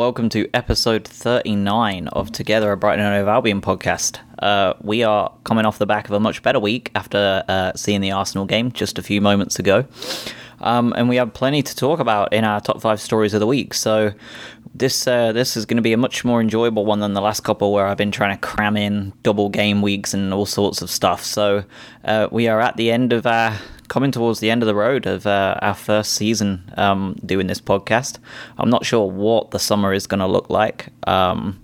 Welcome to episode 39 of Together a Brighton and Hove Albion podcast. Uh, we are coming off the back of a much better week after uh, seeing the Arsenal game just a few moments ago. Um, and we have plenty to talk about in our top five stories of the week. So this uh, this is going to be a much more enjoyable one than the last couple where I've been trying to cram in double game weeks and all sorts of stuff. So uh, we are at the end of our coming towards the end of the road of uh, our first season um, doing this podcast. I'm not sure what the summer is going to look like, um,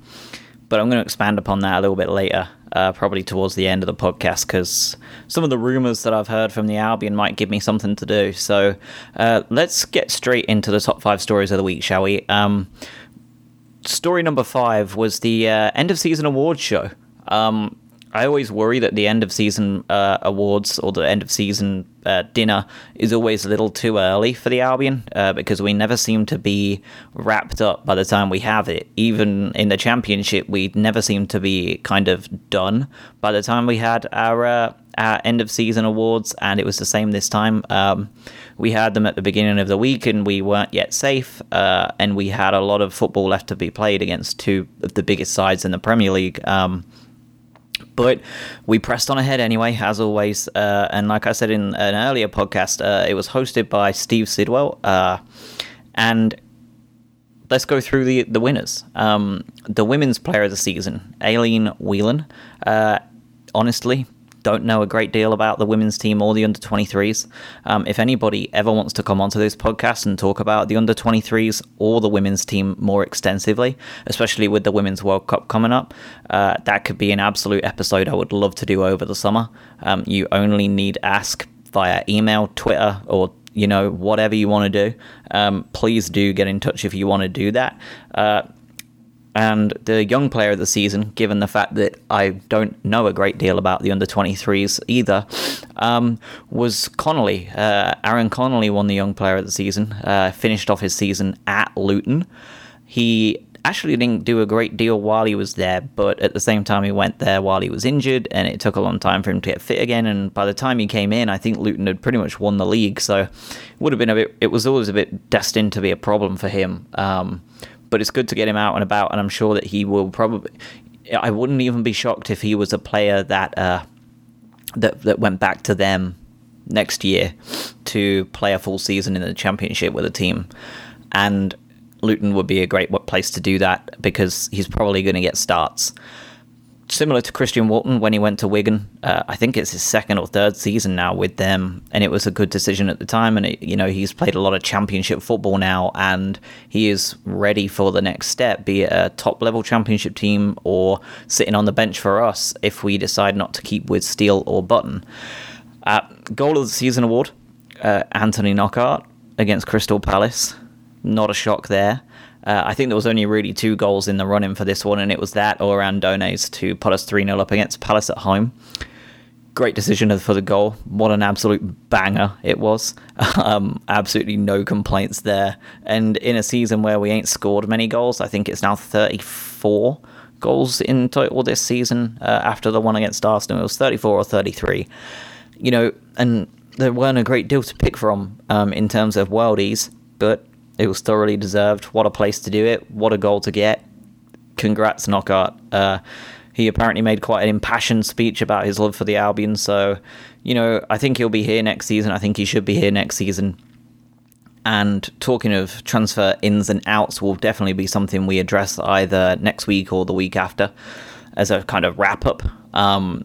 but I'm going to expand upon that a little bit later, uh, probably towards the end of the podcast, because some of the rumours that I've heard from the Albion might give me something to do. So uh, let's get straight into the top five stories of the week, shall we? Um, story number five was the uh, end of season awards show. Um, I always worry that the end of season uh, awards or the end of season uh, dinner is always a little too early for the Albion uh, because we never seem to be wrapped up by the time we have it. Even in the Championship, we never seem to be kind of done by the time we had our, uh, our end of season awards, and it was the same this time. Um, we had them at the beginning of the week and we weren't yet safe, uh, and we had a lot of football left to be played against two of the biggest sides in the Premier League. Um, but we pressed on ahead anyway, as always. Uh, and like I said in an earlier podcast, uh, it was hosted by Steve Sidwell. Uh, and let's go through the, the winners. Um, the women's player of the season, Aileen Whelan. Uh, honestly, don't know a great deal about the women's team or the under 23s. Um, if anybody ever wants to come onto this podcast and talk about the under 23s or the women's team more extensively, especially with the Women's World Cup coming up, uh, that could be an absolute episode I would love to do over the summer. Um, you only need ask via email, Twitter, or you know whatever you want to do. Um, please do get in touch if you want to do that. Uh, and the young player of the season, given the fact that I don't know a great deal about the under 23s either, um, was Connolly. Uh, Aaron Connolly won the young player of the season, uh, finished off his season at Luton. He actually didn't do a great deal while he was there, but at the same time, he went there while he was injured, and it took a long time for him to get fit again. And by the time he came in, I think Luton had pretty much won the league, so it would have been a bit. It was always a bit destined to be a problem for him. Um, but it's good to get him out and about, and I'm sure that he will probably. I wouldn't even be shocked if he was a player that uh, that that went back to them next year to play a full season in the championship with a team, and Luton would be a great place to do that because he's probably going to get starts similar to Christian Walton when he went to Wigan. Uh, I think it's his second or third season now with them, and it was a good decision at the time. And it, you know he's played a lot of Championship football now, and he is ready for the next step, be it a top level Championship team or sitting on the bench for us if we decide not to keep with Steele or Button. Uh, goal of the season award, uh, Anthony Knockaert against Crystal Palace. Not a shock there. Uh, I think there was only really two goals in the running for this one, and it was that or Andone's to put us 3 0 up against Palace at home. Great decision for the goal. What an absolute banger it was. Um, absolutely no complaints there. And in a season where we ain't scored many goals, I think it's now 34 goals in total this season uh, after the one against Arsenal. It was 34 or 33. You know, and there weren't a great deal to pick from um, in terms of worldies, but it was thoroughly deserved. What a place to do it. What a goal to get. Congrats, Knockaert. Uh, he apparently made quite an impassioned speech about his love for the Albion. So, you know, I think he'll be here next season. I think he should be here next season. And talking of transfer ins and outs will definitely be something we address either next week or the week after as a kind of wrap up. Um,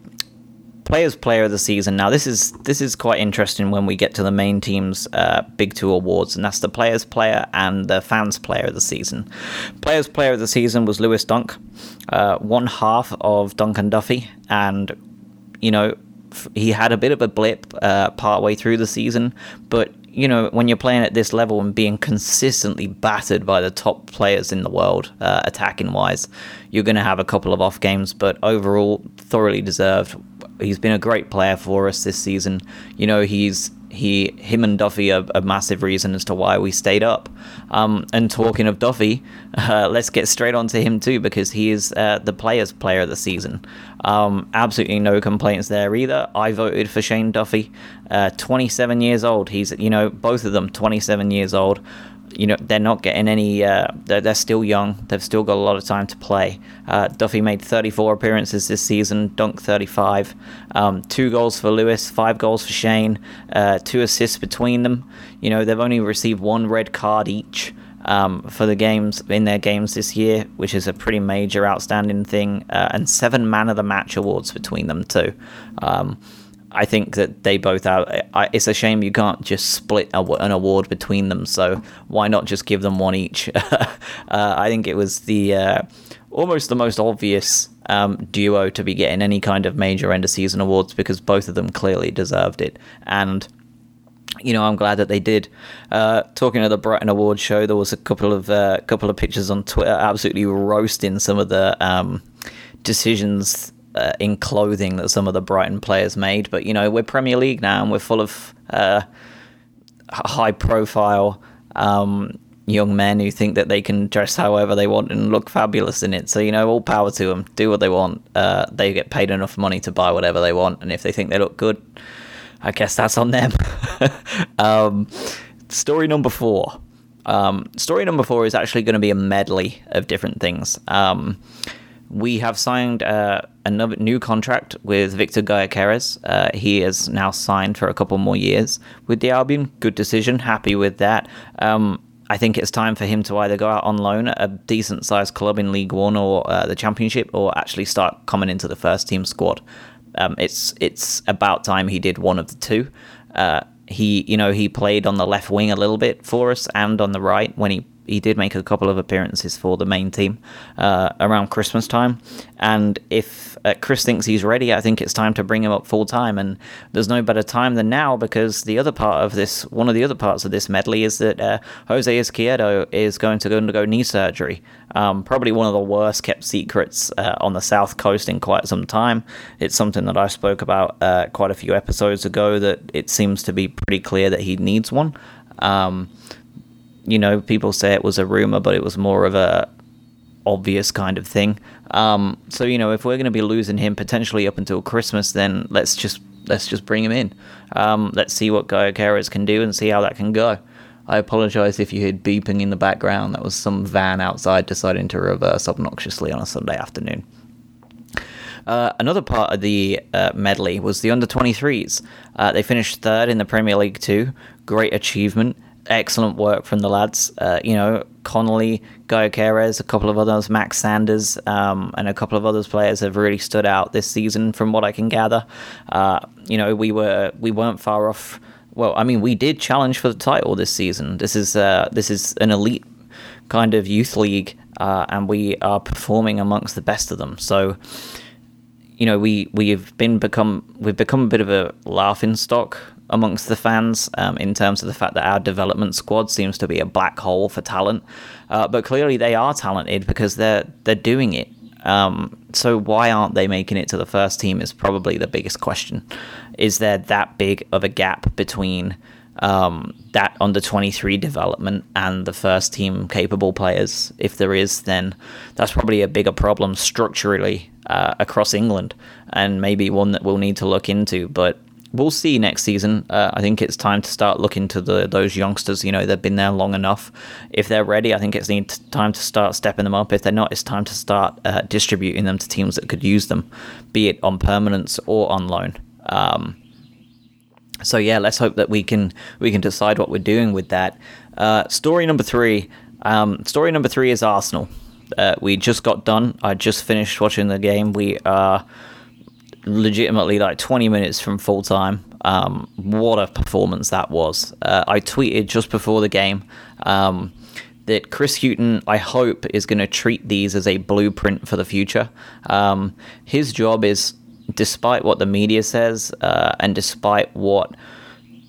Players Player of the Season. Now, this is this is quite interesting when we get to the main team's uh, big two awards, and that's the Players Player and the Fans Player of the Season. Players Player of the Season was Lewis Dunk, uh, one half of Duncan Duffy, and you know he had a bit of a blip uh, partway through the season, but you know, when you're playing at this level and being consistently battered by the top players in the world, uh, attacking wise, you're going to have a couple of off games, but overall, thoroughly deserved he's been a great player for us this season. You know, he's he him and Duffy are a massive reason as to why we stayed up. Um, and talking of Duffy, uh, let's get straight on to him too because he is uh, the players' player of the season. Um, absolutely no complaints there either. I voted for Shane Duffy, uh, 27 years old. He's you know both of them 27 years old. You know they're not getting any. Uh, they're, they're, still young. They've still got a lot of time to play. Uh, Duffy made 34 appearances this season. Dunk 35. Um, two goals for Lewis. Five goals for Shane. Uh, two assists between them. You know they've only received one red card each. Um, for the games in their games this year, which is a pretty major, outstanding thing, uh, and seven man of the match awards between them too. Um, I think that they both are. It's a shame you can't just split an award between them. So why not just give them one each? uh, I think it was the uh, almost the most obvious um, duo to be getting any kind of major end of season awards because both of them clearly deserved it. And you know, I'm glad that they did. Uh, talking to the Brighton Awards show, there was a couple of uh, couple of pictures on Twitter absolutely roasting some of the um, decisions uh, in clothing that some of the Brighton players made. But you know, we're Premier League now, and we're full of uh, high-profile um, young men who think that they can dress however they want and look fabulous in it. So you know, all power to them. Do what they want. Uh, they get paid enough money to buy whatever they want, and if they think they look good, I guess that's on them. um, story number four. Um, story number four is actually going to be a medley of different things. Um, we have signed uh, another new contract with Viktor Gyökeres. Uh, he is now signed for a couple more years with the Albion. Good decision. Happy with that. Um, I think it's time for him to either go out on loan at a decent sized club in League One or uh, the Championship, or actually start coming into the first team squad. Um, it's it's about time he did one of the two. Uh, he you know he played on the left wing a little bit for us and on the right when he he did make a couple of appearances for the main team uh, around Christmas time. And if uh, Chris thinks he's ready, I think it's time to bring him up full time. And there's no better time than now because the other part of this, one of the other parts of this medley, is that uh, Jose Izquierdo is going to undergo knee surgery. Um, probably one of the worst kept secrets uh, on the South Coast in quite some time. It's something that I spoke about uh, quite a few episodes ago. That it seems to be pretty clear that he needs one. Um, you know, people say it was a rumor, but it was more of a obvious kind of thing. Um, so you know, if we're going to be losing him potentially up until Christmas, then let's just let's just bring him in. Um, let's see what Gyökeres can do and see how that can go. I apologize if you heard beeping in the background. That was some van outside deciding to reverse obnoxiously on a Sunday afternoon. Uh, another part of the uh, medley was the under 23s. Uh, they finished third in the Premier League 2. Great achievement excellent work from the lads. Uh, you know, Connolly, Gyökeres, a couple of others, Max Sanders, um, and a couple of others players have really stood out this season, from what I can gather. Uh, you know, we were we weren't far off. Well, I mean, we did challenge for the title this season. This is uh, this is an elite kind of youth league, uh, and we are performing amongst the best of them. So you know, we we've been become we've become a bit of a laughing stock amongst the fans um, in terms of the fact that our development squad seems to be a black hole for talent. Uh, but clearly, they are talented because they're they're doing it. Um, so why aren't they making it to the first team? Is probably the biggest question. Is there that big of a gap between um, that under 23 development and the first team capable players? If there is, then that's probably a bigger problem structurally uh, across England, and maybe one that we'll need to look into. But we'll see next season. Uh, I think it's time to start looking to the those youngsters. You know, they've been there long enough. If they're ready, I think it's need time to start stepping them up. If they're not, it's time to start uh, distributing them to teams that could use them, be it on permanence or on loan. Um, so yeah, let's hope that we can we can decide what we're doing with that. Uh, story number three. Um, story number three is Arsenal. Uh, we just got done. I just finished watching the game. We are legitimately like 20 minutes from full time. Um, what a performance that was. Uh, I tweeted just before the game um, that Chris Hughton, I hope, is going to treat these as a blueprint for the future. Um, his job is, despite what the media says uh, and despite what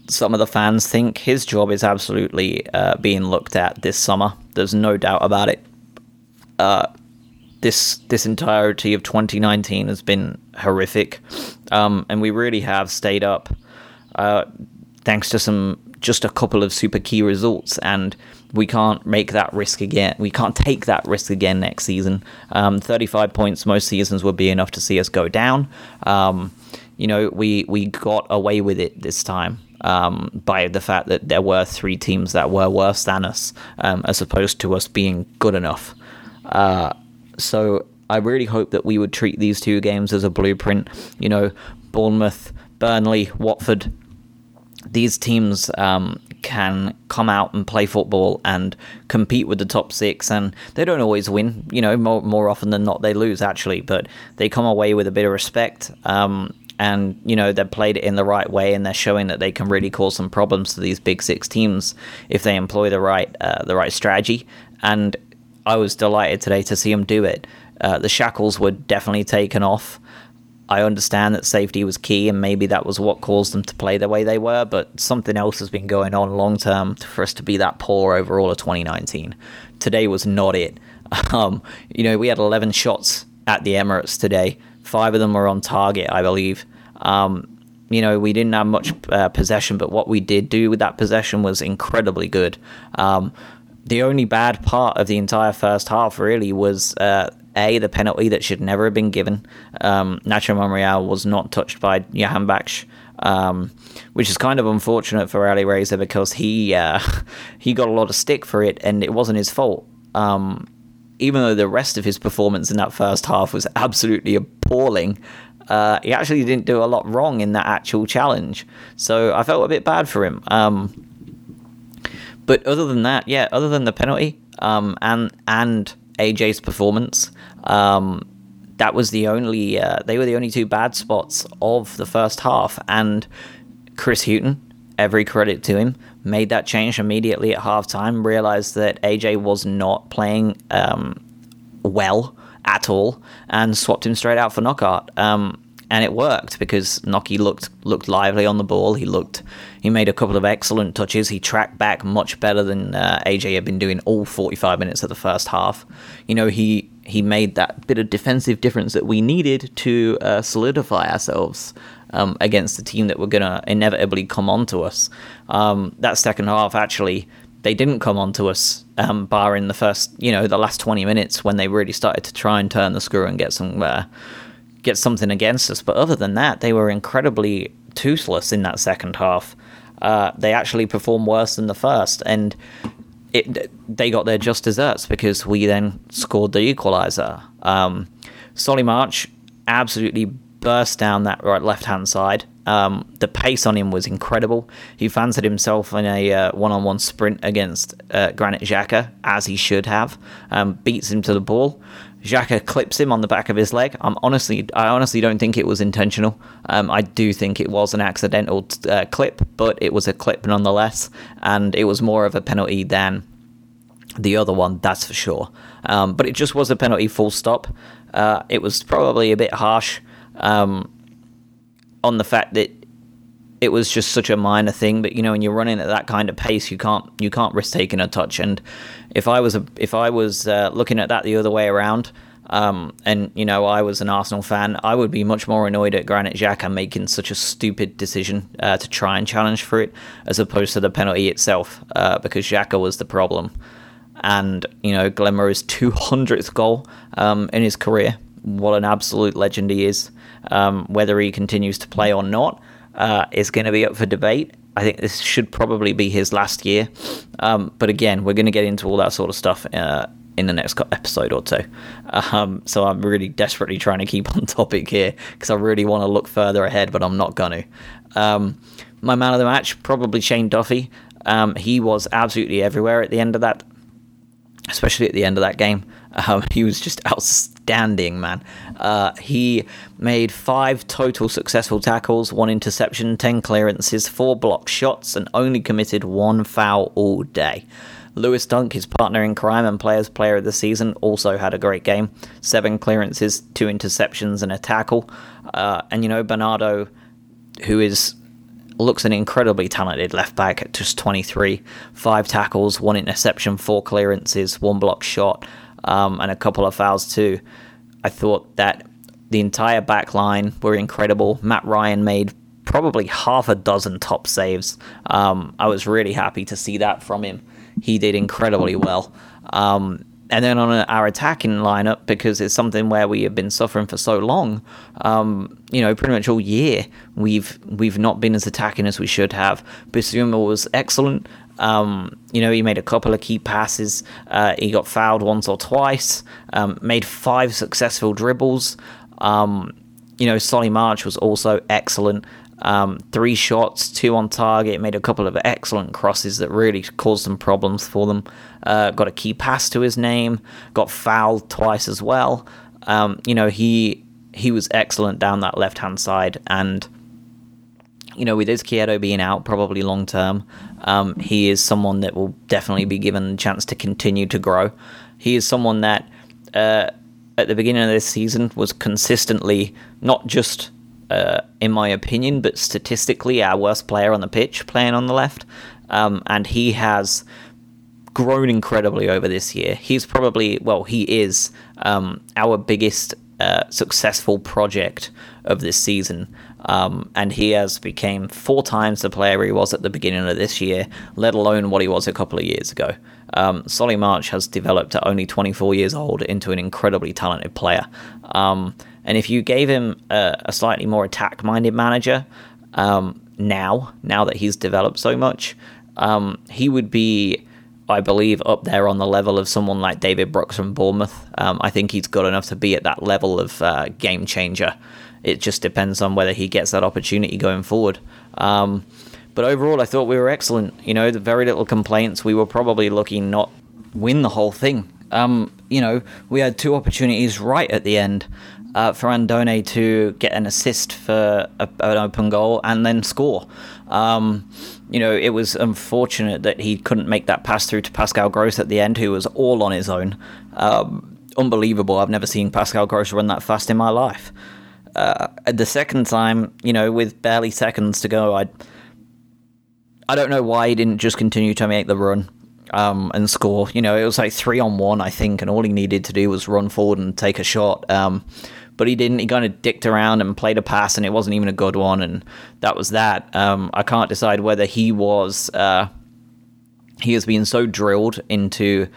some of the fans think, his job is absolutely uh, being looked at this summer. There's no doubt about it. This this entirety of 2019 has been horrific, um, and we really have stayed up uh, thanks to some just a couple of super key results, and we can't make that risk again. We can't take that risk again next season. Um, 35 points most seasons would be enough to see us go down. Um, you know, we we got away with it this time. um, by the fact that there were three teams that were worse than us, um, as opposed to us being good enough. Uh, so I really hope that we would treat these two games as a blueprint. You know, Bournemouth, Burnley, Watford. These teams um, can come out and play football and compete with the top six, and they don't always win. You know, more more often than not, they lose actually, but they come away with a bit of respect. Um, and you know they've played it in the right way, and they're showing that they can really cause some problems to these big six teams if they employ the right uh, the right strategy. And I was delighted today to see him do it. Uh, the shackles were definitely taken off. I understand that safety was key, and maybe that was what caused them to play the way they were. But something else has been going on long term for us to be that poor overall of 2019. Today was not it. Um, you know, we had 11 shots at the Emirates today. Five of them were on target, I believe. Um, you know, we didn't have much uh, possession, but what we did do with that possession was incredibly good. Um, the only bad part of the entire first half really was uh, a the penalty that should never have been given. Um, Nacho Monreal was not touched by Jahanbakhsh, um, which is kind of unfortunate for Ali Reza because he uh, he got a lot of stick for it, and it wasn't his fault. Um, even though the rest of his performance in that first half was absolutely appalling, uh, he actually didn't do a lot wrong in that actual challenge. So I felt a bit bad for him. Um, but other than that, yeah, other than the penalty um, and and AJ's performance, um, that was the only. Uh, they were the only two bad spots of the first half. And Chris Hughton, every credit to him, made that change immediately at halftime. Realized that AJ was not playing um, well at all, and swapped him straight out for Knockaert. Um, and it worked because Nocky looked looked lively on the ball. He looked he made a couple of excellent touches. He tracked back much better than uh, AJ had been doing all 45 minutes of the first half. You know, he he made that bit of defensive difference that we needed to uh, solidify ourselves um, against the team that were going to inevitably come onto us. Um, that second half, actually, they didn't come onto us, um, barring the first, you know, the last 20 minutes when they really started to try and turn the screw and get some. Uh, get something against us. But other than that, they were incredibly toothless in that second half. Uh, they actually performed worse than the first, and it they got their just desserts because we then scored the equaliser. Um, Solly March absolutely burst down that right left hand side. Um, the pace on him was incredible. He fancied himself in a uh, one-on-one sprint against uh, Granit Xhaka, as he should have. Um, beats him to the ball. Xhaka clips him on the back of his leg. I'm honestly, I honestly don't think it was intentional. Um, I do think it was an accidental uh, clip, but it was a clip nonetheless, and it was more of a penalty than the other one. That's for sure. Um, but it just was a penalty, full stop. Uh, it was probably a bit harsh um, on the fact that it was just such a minor thing. But you know, when you're running at that kind of pace, you can't you can't risk taking a touch. And if I was a, if I was uh, looking at that the other way around, um, and you know I was an Arsenal fan, I would be much more annoyed at Granit Xhaka making such a stupid decision uh, to try and challenge for it, as opposed to the penalty itself, uh, because Xhaka was the problem. And you know Glenn Murray's 200th goal um, in his career. What an absolute legend he is. Um, whether he continues to play or not, uh, is going to be up for debate. I think this should probably be his last year. Um, but again, we're going to get into all that sort of stuff uh, in the next episode or two. Um, so I'm really desperately trying to keep on topic here because I really want to look further ahead, but I'm not going to. Um, my man of the match, probably Shane Duffy. Um, he was absolutely everywhere at the end of that, especially at the end of that game. Um, he was just outstanding, man. Uh, he made five total successful tackles, one interception, 10 clearances, four block shots, and only committed one foul all day. Lewis Dunk, his partner in crime and players player of the season, also had a great game. Seven clearances, two interceptions, and a tackle. Uh, and you know, Bernardo, who is looks an incredibly talented left back at just 23. Five tackles, one interception, four clearances, one block shot, um, and a couple of fouls too. I thought that the entire back line were incredible. Matt Ryan made probably half a dozen top saves. Um, I was really happy to see that from him. He did incredibly well. Um, and then on our attacking lineup, because it's something where we have been suffering for so long, um, you know, pretty much all year, we've we've not been as attacking as we should have. Bissouma was excellent. Um, you know, he made a couple of key passes. Uh, he got fouled once or twice. Um, made five successful dribbles. Um, you know, Solly March was also excellent. Um, three shots, two on target, made a couple of excellent crosses that really caused some problems for them. Uh, got a key pass to his name, got fouled twice as well. Um, you know, he he was excellent down that left hand side, and you know, with Izquierdo being out probably long term, um, he is someone that will definitely be given the chance to continue to grow. He is someone that uh, at the beginning of this season was consistently not just uh, in my opinion, but statistically, our worst player on the pitch playing on the left. Um, and he has grown incredibly over this year. He's probably, well, he is um, our biggest uh, successful project of this season. Um, and he has become four times the player he was at the beginning of this year, let alone what he was a couple of years ago. Um, Solly March has developed at only 24 years old into an incredibly talented player. Um, and if you gave him a, a slightly more attack minded manager um, now, now that he's developed so much, um, he would be, I believe, up there on the level of someone like David Brooks from Bournemouth. Um, I think he's good enough to be at that level of uh, game changer. It just depends on whether he gets that opportunity going forward. Um, but overall, I thought we were excellent. You know, the very little complaints. We were probably looking not win the whole thing. Um, you know, we had two opportunities right at the end uh, for Andone to get an assist for a, an open goal and then score. Um, you know, it was unfortunate that he couldn't make that pass through to Pascal Gross at the end, who was all on his own. Um, unbelievable. I've never seen Pascal Gross run that fast in my life. Uh, the second time, you know, with barely seconds to go, I I don't know why he didn't just continue to make the run um, and score. You know, it was like three on one, I think, and all he needed to do was run forward and take a shot. Um, but he didn't. He kind of dicked around and played a pass, and it wasn't even a good one, and that was that. Um, I can't decide whether he was uh, he has been so drilled into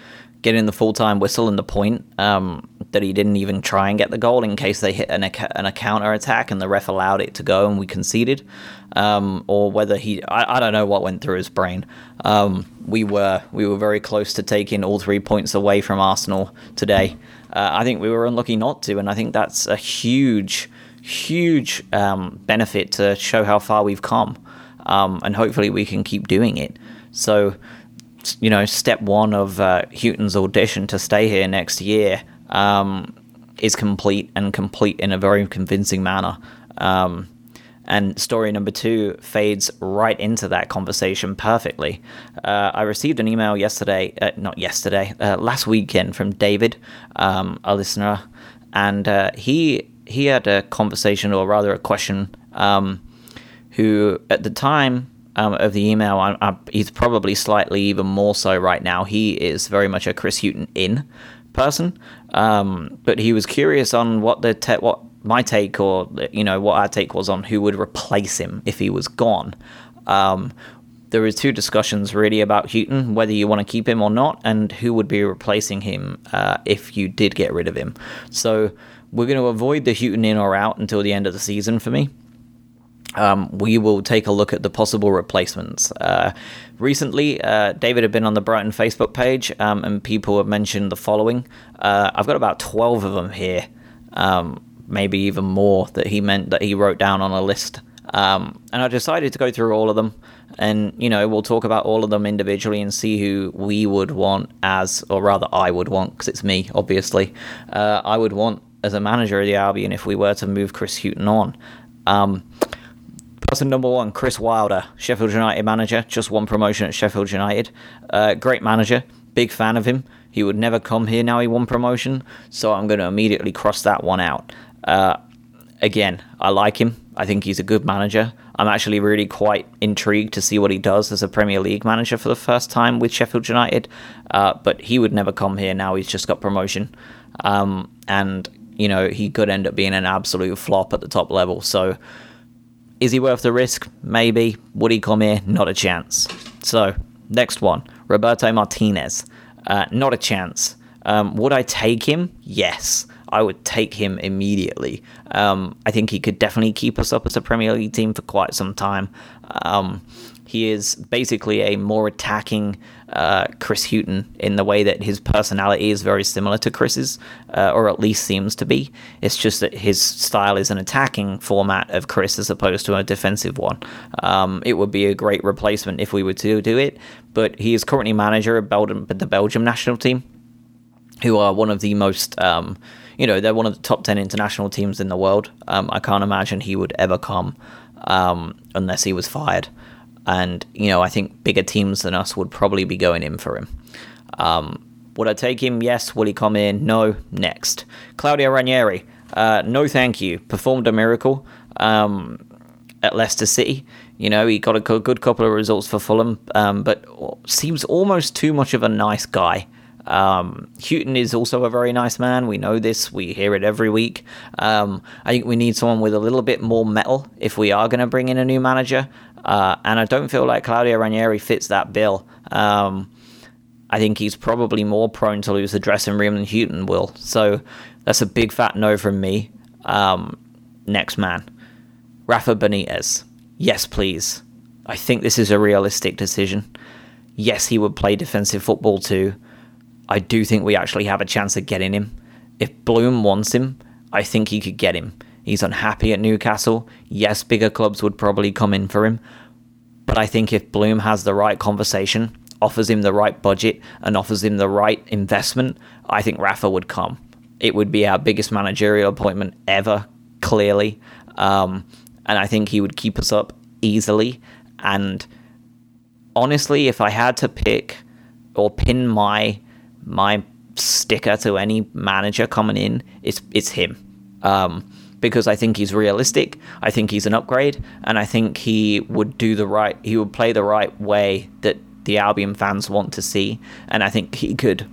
getting the full time whistle and the point um, that he didn't even try and get the goal in case they hit an, an, a counter attack and the ref allowed it to go and we conceded, um, or whether he I, I, don't know what went through his brain. Um, we were we were very close to taking all three points away from Arsenal today. Uh, I think we were unlucky not to, and I think that's a huge, huge um, benefit to show how far we've come, um, and hopefully we can keep doing it. So, you know, step one of uh, Hughton's audition to stay here next year um, is complete and complete in a very convincing manner. Um, and story number two fades right into that conversation perfectly. Uh, I received an email yesterday, uh, not yesterday, uh, last weekend from David, um, a listener, and uh, he he had a conversation, or rather a question, um, who at the time um, of the email, I, I, he's probably slightly even more so right now. He is very much a Chris Hughton in person, um, but he was curious on what the te- what my take or you know what our take was on who would replace him if he was gone. Um, there was two discussions really about Hughton, whether you want to keep him or not, and who would be replacing him uh, if you did get rid of him. So we're going to avoid the Hughton in or out until the end of the season for me. Um, we will take a look at the possible replacements. Uh, recently, uh, David had been on the Brighton Facebook page, um, and people have mentioned the following. Uh, I've got about 12 of them here. Um, maybe even more that he meant that he wrote down on a list. Um, and I decided to go through all of them, and you know we'll talk about all of them individually and see who we would want as, or rather I would want because it's me, obviously. Uh, I would want as a manager of the Albion if we were to move Chris Hughton on. Um, person number one, Chris Wilder, Sheffield United manager, just one promotion at Sheffield United. Uh, great manager, big fan of him. He would never come here now he won promotion, so I'm going to immediately cross that one out. Uh, again, I like him. I think he's a good manager. I'm actually really quite intrigued to see what he does as a Premier League manager for the first time with Sheffield United. Uh, but he would never come here now he's just got promotion. Um, and, you know, he could end up being an absolute flop at the top level. So, is he worth the risk? Maybe. Would he come here? Not a chance. So, next one Roberto Martinez. Uh, not a chance. Um, would I take him? Yes. I would take him immediately. Um, I think he could definitely keep us up as a Premier League team for quite some time. Um, he is basically a more attacking uh, Chris Hughton in the way that his personality is very similar to Chris's, uh, or at least seems to be. It's just that his style is an attacking format of Chris as opposed to a defensive one. Um, it would be a great replacement if we were to do it, but he is currently manager of Belgium, the Belgium national team, who are one of the most. Um, you know, they're one of the top 10 international teams in the world. Um, I can't imagine he would ever come um, unless he was fired. And, you know, I think bigger teams than us would probably be going in for him. Um, would I take him? Yes. Will he come in? No. Next. Claudio Ranieri. Uh, no, thank you. Performed a miracle um, at Leicester City. You know, he got a good couple of results for Fulham, um, but seems almost too much of a nice guy. Um, Hughton is also a very nice man. We know this. We hear it every week. Um, I think we need someone with a little bit more metal if we are going to bring in a new manager. Uh, and I don't feel like Claudio Ranieri fits that bill. Um, I think he's probably more prone to lose the dressing room than Hughton will. So that's a big fat no from me. Um, next man, Rafa Benitez. Yes, please. I think this is a realistic decision. Yes, he would play defensive football too. I do think we actually have a chance of getting him. If Bloom wants him, I think he could get him. He's unhappy at Newcastle. Yes, bigger clubs would probably come in for him. But I think if Bloom has the right conversation, offers him the right budget, and offers him the right investment, I think Rafa would come. It would be our biggest managerial appointment ever, clearly. Um, and I think he would keep us up easily. And honestly, if I had to pick or pin my my sticker to any manager coming in, it's it's him. Um, because I think he's realistic. I think he's an upgrade, and I think he would do the right. He would play the right way that the Albion fans want to see, and I think he could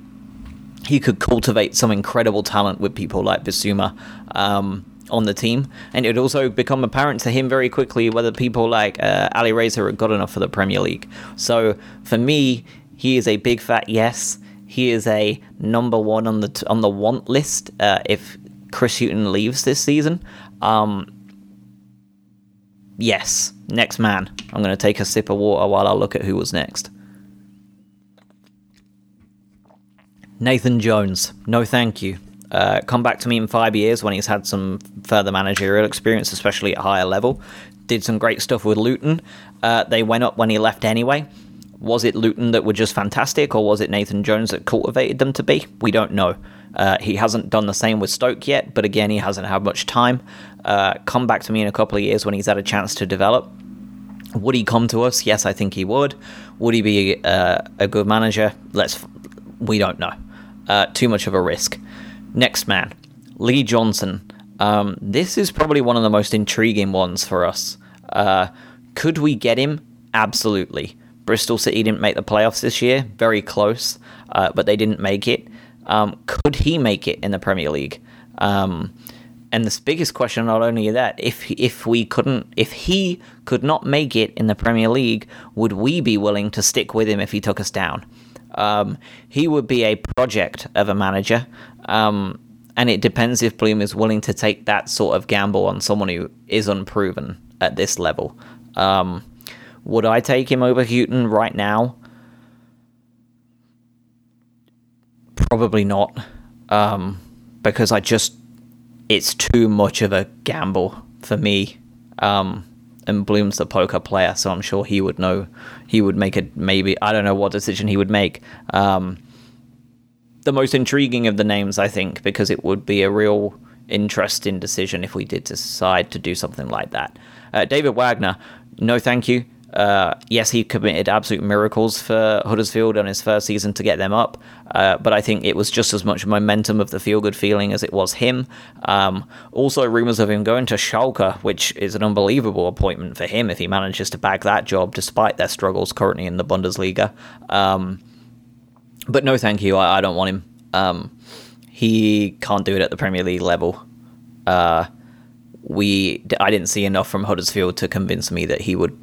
he could cultivate some incredible talent with people like Bissouma um, on the team, and it would also become apparent to him very quickly whether people like uh, Ali Reza are good enough for the Premier League. So for me, he is a big fat yes. He is a number one on the t- on the want list uh, if Chris Hughton leaves this season. Um, yes, next man. I'm going to take a sip of water while I look at who was next. Nathan Jones. No, thank you. Uh, come back to me in five years when he's had some further managerial experience, especially at higher level. Did some great stuff with Luton. Uh, they went up when he left anyway. Was it Luton that were just fantastic, or was it Nathan Jones that cultivated them to be? We don't know. Uh, he hasn't done the same with Stoke yet, but again, he hasn't had much time. Uh, come back to me in a couple of years when he's had a chance to develop. Would he come to us? Yes, I think he would. Would he be uh, a good manager? Let's. We don't know. Uh, too much of a risk. Next man, Lee Johnson. Um, this is probably one of the most intriguing ones for us. Uh, could we get him? Absolutely. Bristol City didn't make the playoffs this year, very close, uh, but they didn't make it. Um, could he make it in the Premier League? Um, and the biggest question, not only that, if if we couldn't, if he could not make it in the Premier League, would we be willing to stick with him if he took us down? Um, he would be a project of a manager, um, and it depends if Bloom is willing to take that sort of gamble on someone who is unproven at this level. Um, would I take him over Hughton right now? Probably not, um, because I just it's too much of a gamble for me. Um, and Bloom's the poker player, so I'm sure he would know. He would make it. Maybe I don't know what decision he would make. Um, the most intriguing of the names, I think, because it would be a real interesting decision if we did decide to do something like that. Uh, David Wagner, no, thank you. Uh, yes, he committed absolute miracles for Huddersfield on his first season to get them up, uh, but I think it was just as much momentum of the feel good feeling as it was him. Um, also, rumours of him going to Schalke, which is an unbelievable appointment for him if he manages to bag that job despite their struggles currently in the Bundesliga. Um, but no, thank you. I, I don't want him. Um, he can't do it at the Premier League level. Uh, we, I didn't see enough from Huddersfield to convince me that he would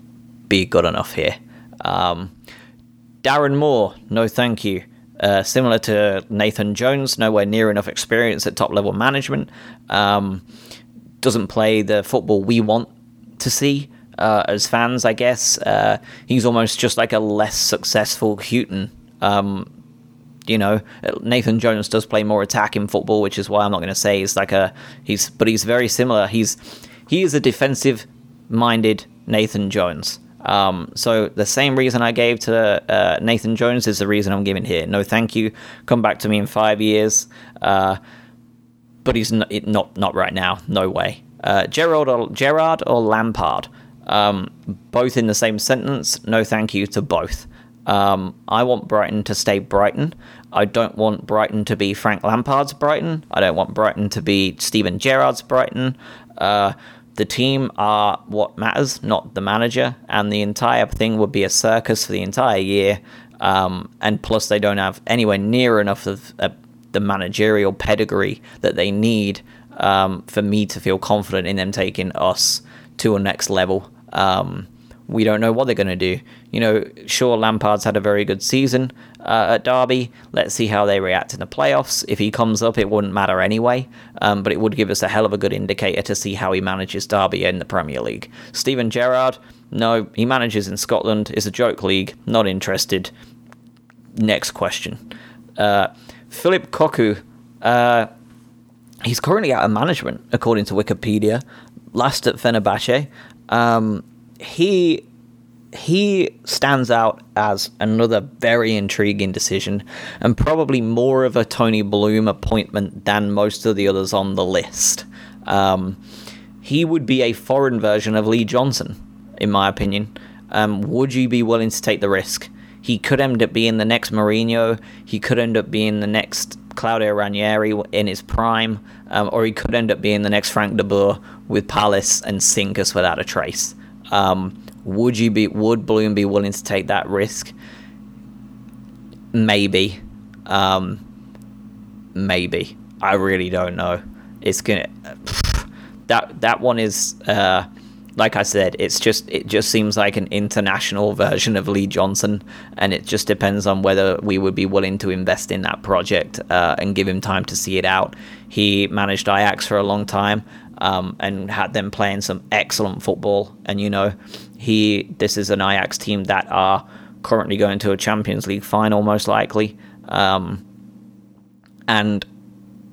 be good enough here. Um, Darren Moore, no thank you. Uh, similar to Nathan Jones, nowhere near enough experience at top level management. Um, doesn't play the football we want to see uh, as fans, I guess. Uh, he's almost just like a less successful Hughton. Um, you know, Nathan Jones does play more attacking football, which is why I'm not going to say he's like a he's, but he's very similar. He's he is a defensive minded Nathan Jones. Um, so the same reason I gave to uh, Nathan Jones is the reason I'm giving here. No, thank you. Come back to me in five years. Uh, but he's not, not not right now. No way. Uh, Gerrard or Gerrard or Lampard, um, both in the same sentence. No, thank you to both. Um, I want Brighton to stay Brighton. I don't want Brighton to be Frank Lampard's Brighton. I don't want Brighton to be Steven Gerrard's Brighton. Uh, the team are what matters, not the manager, and the entire thing would be a circus for the entire year. Um, and plus, they don't have anywhere near enough of uh, the managerial pedigree that they need um, for me to feel confident in them taking us to a next level. Um, we don't know what they're going to do. You know, sure, Lampard's had a very good season uh, at Derby. Let's see how they react in the playoffs. If he comes up, it wouldn't matter anyway, um, but it would give us a hell of a good indicator to see how he manages Derby in the Premier League. Steven Gerrard, no, he manages in Scotland. It's a joke league. Not interested. Next question. Uh, Phillip Cocu, uh, he's currently out of management, according to Wikipedia. Last at Fenerbahce. Um, he he stands out as another very intriguing decision and probably more of a Tony Bloom appointment than most of the others on the list. Um, he would be a foreign version of Lee Johnson, in my opinion. Um, would you be willing to take the risk? He could end up being the next Mourinho. He could end up being the next Claudio Ranieri in his prime, um, or he could end up being the next Frank de Boer with Palace and sink us without a trace. Um, would you be? Would Bloom be willing to take that risk? Maybe, um, maybe. I really don't know. It's gonna that that one is uh, like I said. It's just it just seems like an international version of Lee Johnson, and it just depends on whether we would be willing to invest in that project uh, and give him time to see it out. He managed Ajax for a long time um, and had them playing some excellent football. And you know, he this is an Ajax team that are currently going to a Champions League final, most likely. Um, and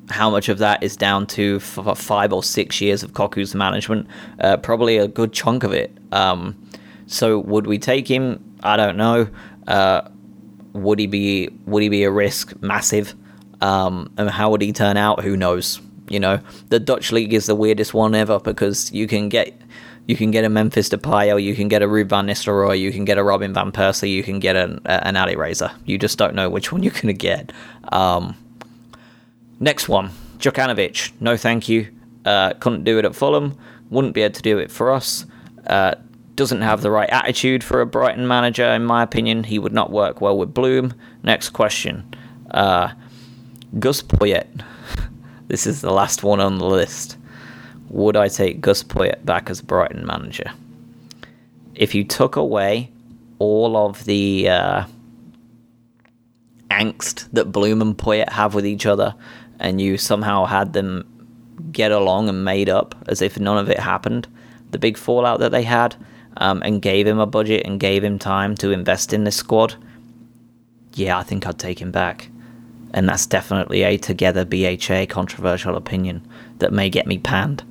how much of that is down to f- five or six years of Cocu's management? Uh, probably a good chunk of it. Um, so would we take him? I don't know. Uh, would he be? Would he be a risk? Massive. Um, and how would he turn out? Who knows? You know, the Dutch league is the weirdest one ever because you can get you can get a Memphis Depay, or you can get a Ruud van Nistelrooy, you can get a Robin van Persie, you can get an, an Ali Reza. You just don't know which one you're going to get. Um, next one, Jokanovic. No, thank you. Uh, couldn't do it at Fulham. Wouldn't be able to do it for us. Uh, doesn't have the right attitude for a Brighton manager, in my opinion. He would not work well with Bloom. Next question. Uh, Gus Poyet. This is the last one on the list. Would I take Gus Poyet back as Brighton manager? If you took away all of the uh, angst that Bloom and Poyet have with each other, and you somehow had them get along and made up as if none of it happened, the big fallout that they had, um, and gave him a budget and gave him time to invest in this squad, yeah, I think I'd take him back and that's definitely a together BHA controversial opinion that may get me panned.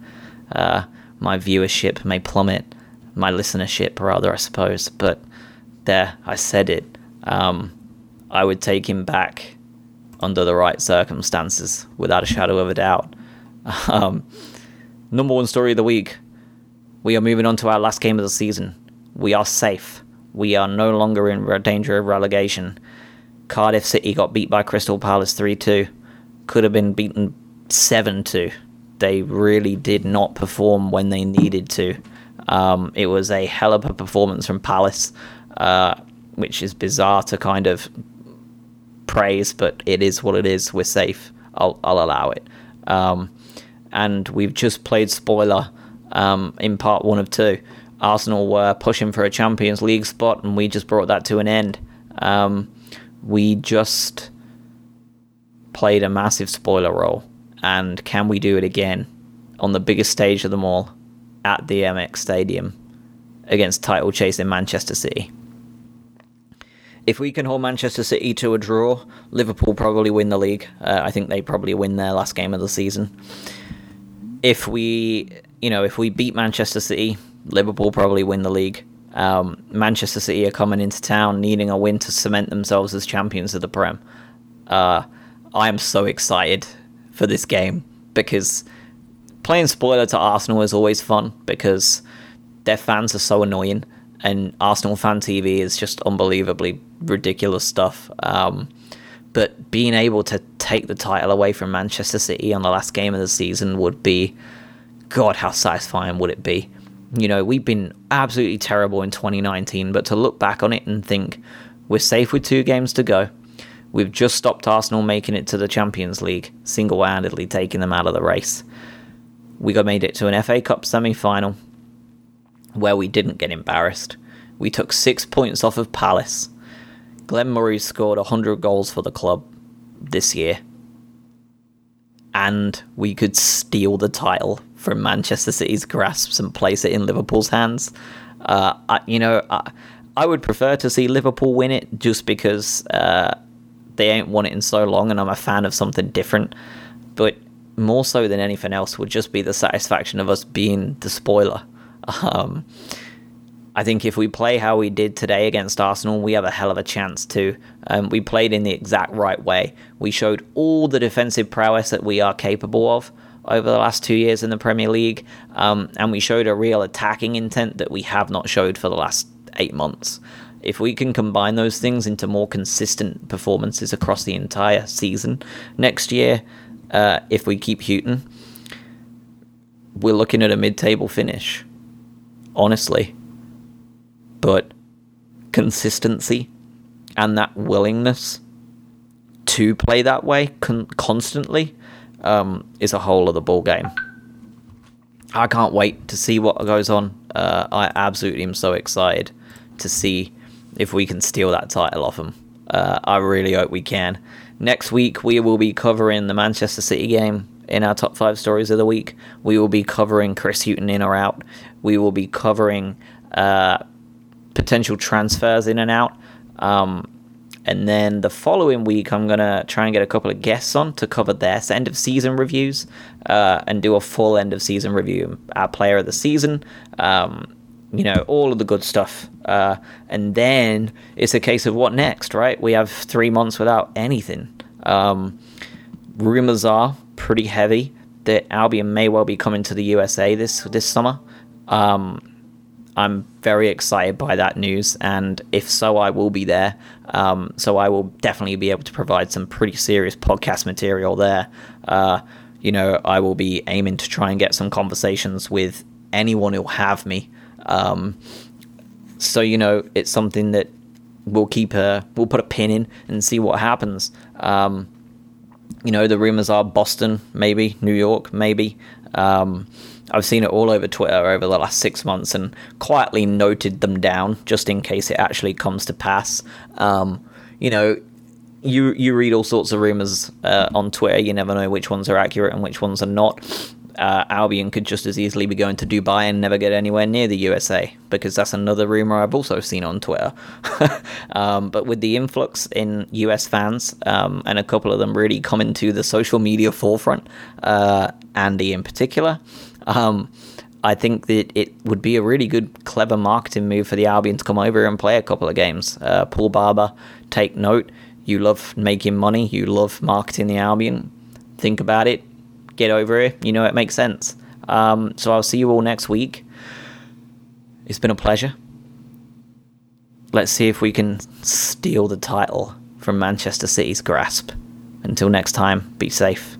Uh, my viewership may plummet, my listenership rather, I suppose. But there, I said it. Um, I would take him back under the right circumstances, without a shadow of a doubt. Um, number one story of the week. We are moving on to our last game of the season. We are safe. We are no longer in danger of relegation. Cardiff City got beat by Crystal Palace 3 2. Could have been beaten 7 2. They really did not perform when they needed to. Um, it was a hell of a performance from Palace, uh, which is bizarre to kind of praise, but it is what it is. We're safe. I'll, I'll allow it. Um, and we've just played spoiler um, in part one of two. Arsenal were pushing for a Champions League spot, and we just brought that to an end. Um, we just played a massive spoiler role, and can we do it again on the biggest stage of them all at the Amex Stadium against title chase in Manchester City? If we can hold Manchester City to a draw, Liverpool probably win the league. Uh, I think they probably win their last game of the season. If we, you know, if we beat Manchester City, Liverpool probably win the league. Um, Manchester City are coming into town needing a win to cement themselves as champions of the Prem. Uh, I am so excited for this game because playing spoiler to Arsenal is always fun because their fans are so annoying and Arsenal fan TV is just unbelievably ridiculous stuff. Um, but being able to take the title away from Manchester City on the last game of the season would be, God, how satisfying would it be? You know, we've been absolutely terrible in 2019, but to look back on it and think we're safe with two games to go. We've just stopped Arsenal making it to the Champions League, single handedly taking them out of the race. We got made it to an FA Cup semi final where we didn't get embarrassed. We took six points off of Palace. Glenn Murray scored 100 goals for the club this year. And we could steal the title from Manchester City's grasps and place it in Liverpool's hands. Uh, I, you know, I, I, would prefer to see Liverpool win it just because uh, they ain't won it in so long, and I'm a fan of something different. But more so than anything else would just be the satisfaction of us being the spoiler. Um, I think if we play how we did today against Arsenal, we have a hell of a chance to. Um, we played in the exact right way. We showed all the defensive prowess that we are capable of over the last two years in the Premier League, um, and we showed a real attacking intent that we have not showed for the last eight months. If we can combine those things into more consistent performances across the entire season next year, uh, if we keep Hughton, we're looking at a mid-table finish. Honestly but consistency and that willingness to play that way con- constantly um, is a whole other ball game. I can't wait to see what goes on. Uh, I absolutely am so excited to see if we can steal that title off them. Uh, I really hope we can. Next week, we will be covering the Manchester City game in our top five stories of the week. We will be covering Chris Hughton in or out. We will be covering uh, potential transfers in and out. Um, and then the following week, I'm going to try and get a couple of guests on to cover their end of season reviews uh, and do a full end of season review. Our player of the season, um, you know, all of the good stuff. Uh, and then it's a case of what next, right? We have three months without anything. Um, rumors are pretty heavy that Albion may well be coming to the USA this this summer. Um, I'm very excited by that news, and if so, I will be there. Um, so I will definitely be able to provide some pretty serious podcast material there. Uh, you know, I will be aiming to try and get some conversations with anyone who'll have me. Um, so you know, it's something that we'll keep a we'll put a pin in and see what happens. Um, you know, the rumors are Boston, maybe New York, maybe. Um, I've seen it all over Twitter over the last six months and quietly noted them down just in case it actually comes to pass. Um, you know, you you read all sorts of rumors uh, on Twitter. You never know which ones are accurate and which ones are not. Uh, Albion could just as easily be going to Dubai and never get anywhere near the USA because that's another rumor I've also seen on Twitter. um, but with the influx in US fans um, and a couple of them really coming to the social media forefront, uh, Andy in particular, um, I think that it would be a really good, clever marketing move for the Albion to come over and play a couple of games. Uh, Paul Barber, take note. You love making money. You love marketing the Albion. Think about it. Get over it. You know it makes sense. Um, so I'll see you all next week. It's been a pleasure. Let's see if we can steal the title from Manchester City's grasp. Until next time, be safe.